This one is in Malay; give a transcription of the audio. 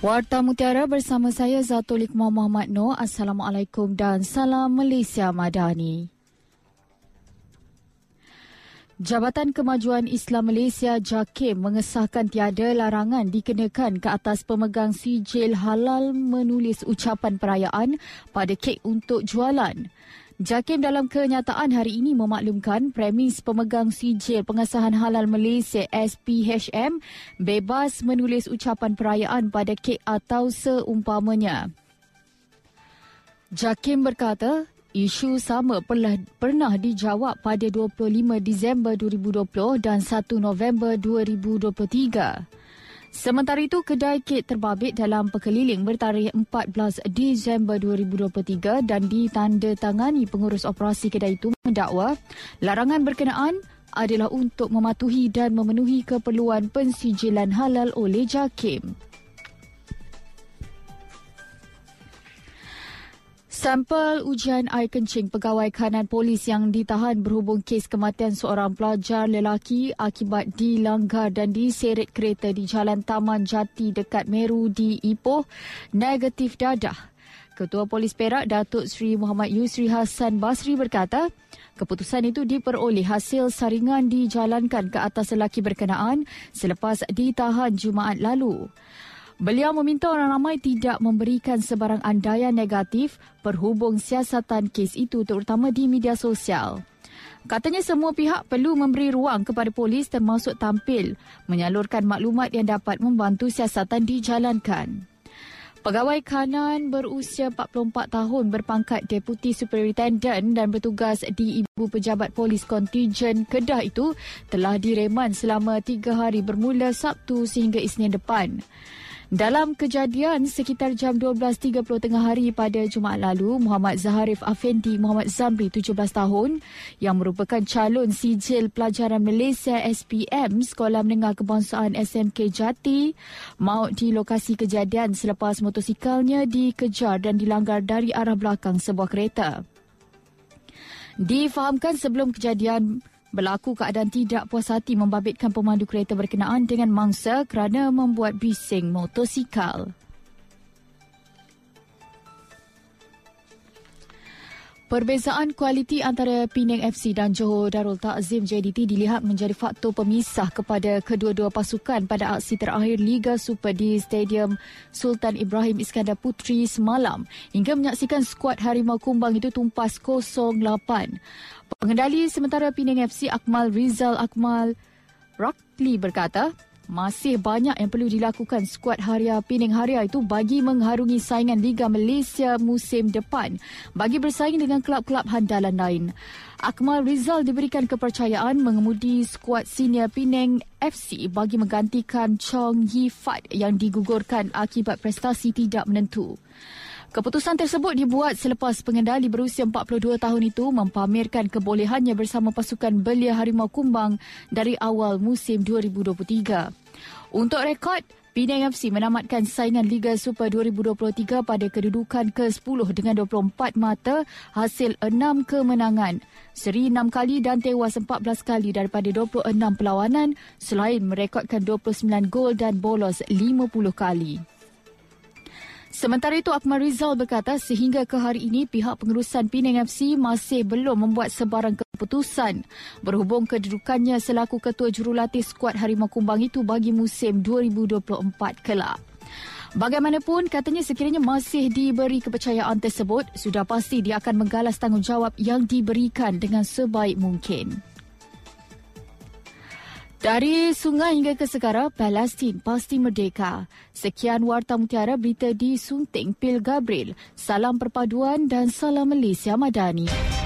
Warta Mutiara bersama saya Zatul Iqmah Muhammad Noor. Assalamualaikum dan salam Malaysia Madani. Jabatan Kemajuan Islam Malaysia JAKIM mengesahkan tiada larangan dikenakan ke atas pemegang sijil halal menulis ucapan perayaan pada kek untuk jualan. JAKIM dalam kenyataan hari ini memaklumkan premis pemegang sijil pengesahan halal Malaysia SPHM bebas menulis ucapan perayaan pada kek atau seumpamanya. JAKIM berkata, isu sama pernah, pernah dijawab pada 25 Disember 2020 dan 1 November 2023. Sementara itu, kedai kek terbabit dalam perkeliling bertarikh 14 Disember 2023 dan ditandatangani pengurus operasi kedai itu mendakwa larangan berkenaan adalah untuk mematuhi dan memenuhi keperluan pensijilan halal oleh JAKIM. Sampel ujian air kencing pegawai kanan polis yang ditahan berhubung kes kematian seorang pelajar lelaki akibat dilanggar dan diseret kereta di Jalan Taman Jati dekat Meru di Ipoh negatif dadah. Ketua Polis Perak Datuk Seri Muhammad Yusri Hassan Basri berkata, keputusan itu diperoleh hasil saringan dijalankan ke atas lelaki berkenaan selepas ditahan Jumaat lalu. Beliau meminta orang ramai tidak memberikan sebarang andaian negatif perhubung siasatan kes itu terutama di media sosial. Katanya semua pihak perlu memberi ruang kepada polis termasuk tampil menyalurkan maklumat yang dapat membantu siasatan dijalankan. Pegawai kanan berusia 44 tahun berpangkat Deputi Superintendent dan bertugas di Ibu Pejabat Polis Kontijen Kedah itu telah direman selama tiga hari bermula Sabtu sehingga Isnin depan. Dalam kejadian sekitar jam 12.30 tengah hari pada Jumaat lalu, Muhammad Zaharif Afendi Muhammad Zamri 17 tahun yang merupakan calon sijil pelajaran Malaysia SPM Sekolah Menengah Kebangsaan SMK Jati maut di lokasi kejadian selepas motosikalnya dikejar dan dilanggar dari arah belakang sebuah kereta. Difahamkan sebelum kejadian Berlaku keadaan tidak puas hati membabitkan pemandu kereta berkenaan dengan mangsa kerana membuat bising motosikal. Perbezaan kualiti antara Penang FC dan Johor Darul Takzim JDT dilihat menjadi faktor pemisah kepada kedua-dua pasukan pada aksi terakhir Liga Super di Stadium Sultan Ibrahim Iskandar Putri semalam hingga menyaksikan skuad Harimau Kumbang itu tumpas 0-8. Pengendali sementara Penang FC Akmal Rizal Akmal Rakli berkata, masih banyak yang perlu dilakukan skuad Haria Pining Haria itu bagi mengharungi saingan Liga Malaysia musim depan bagi bersaing dengan kelab-kelab handalan lain. Akmal Rizal diberikan kepercayaan mengemudi skuad senior Penang FC bagi menggantikan Chong Yi Fat yang digugurkan akibat prestasi tidak menentu. Keputusan tersebut dibuat selepas pengendali berusia 42 tahun itu mempamerkan kebolehannya bersama pasukan Belia Harimau Kumbang dari awal musim 2023. Untuk rekod, Penang FC menamatkan saingan Liga Super 2023 pada kedudukan ke-10 dengan 24 mata hasil 6 kemenangan. Seri 6 kali dan tewas 14 kali daripada 26 perlawanan selain merekodkan 29 gol dan bolos 50 kali. Sementara itu, Akmal Rizal berkata sehingga ke hari ini pihak pengurusan Penang FC masih belum membuat sebarang keputusan berhubung kedudukannya selaku ketua jurulatih skuad Harimau Kumbang itu bagi musim 2024 kelak. Bagaimanapun, katanya sekiranya masih diberi kepercayaan tersebut, sudah pasti dia akan menggalas tanggungjawab yang diberikan dengan sebaik mungkin. Dari sungai hingga ke segara, Palestin pasti merdeka. Sekian Warta Mutiara berita di Sunting Pil Gabriel. Salam perpaduan dan salam Malaysia Madani.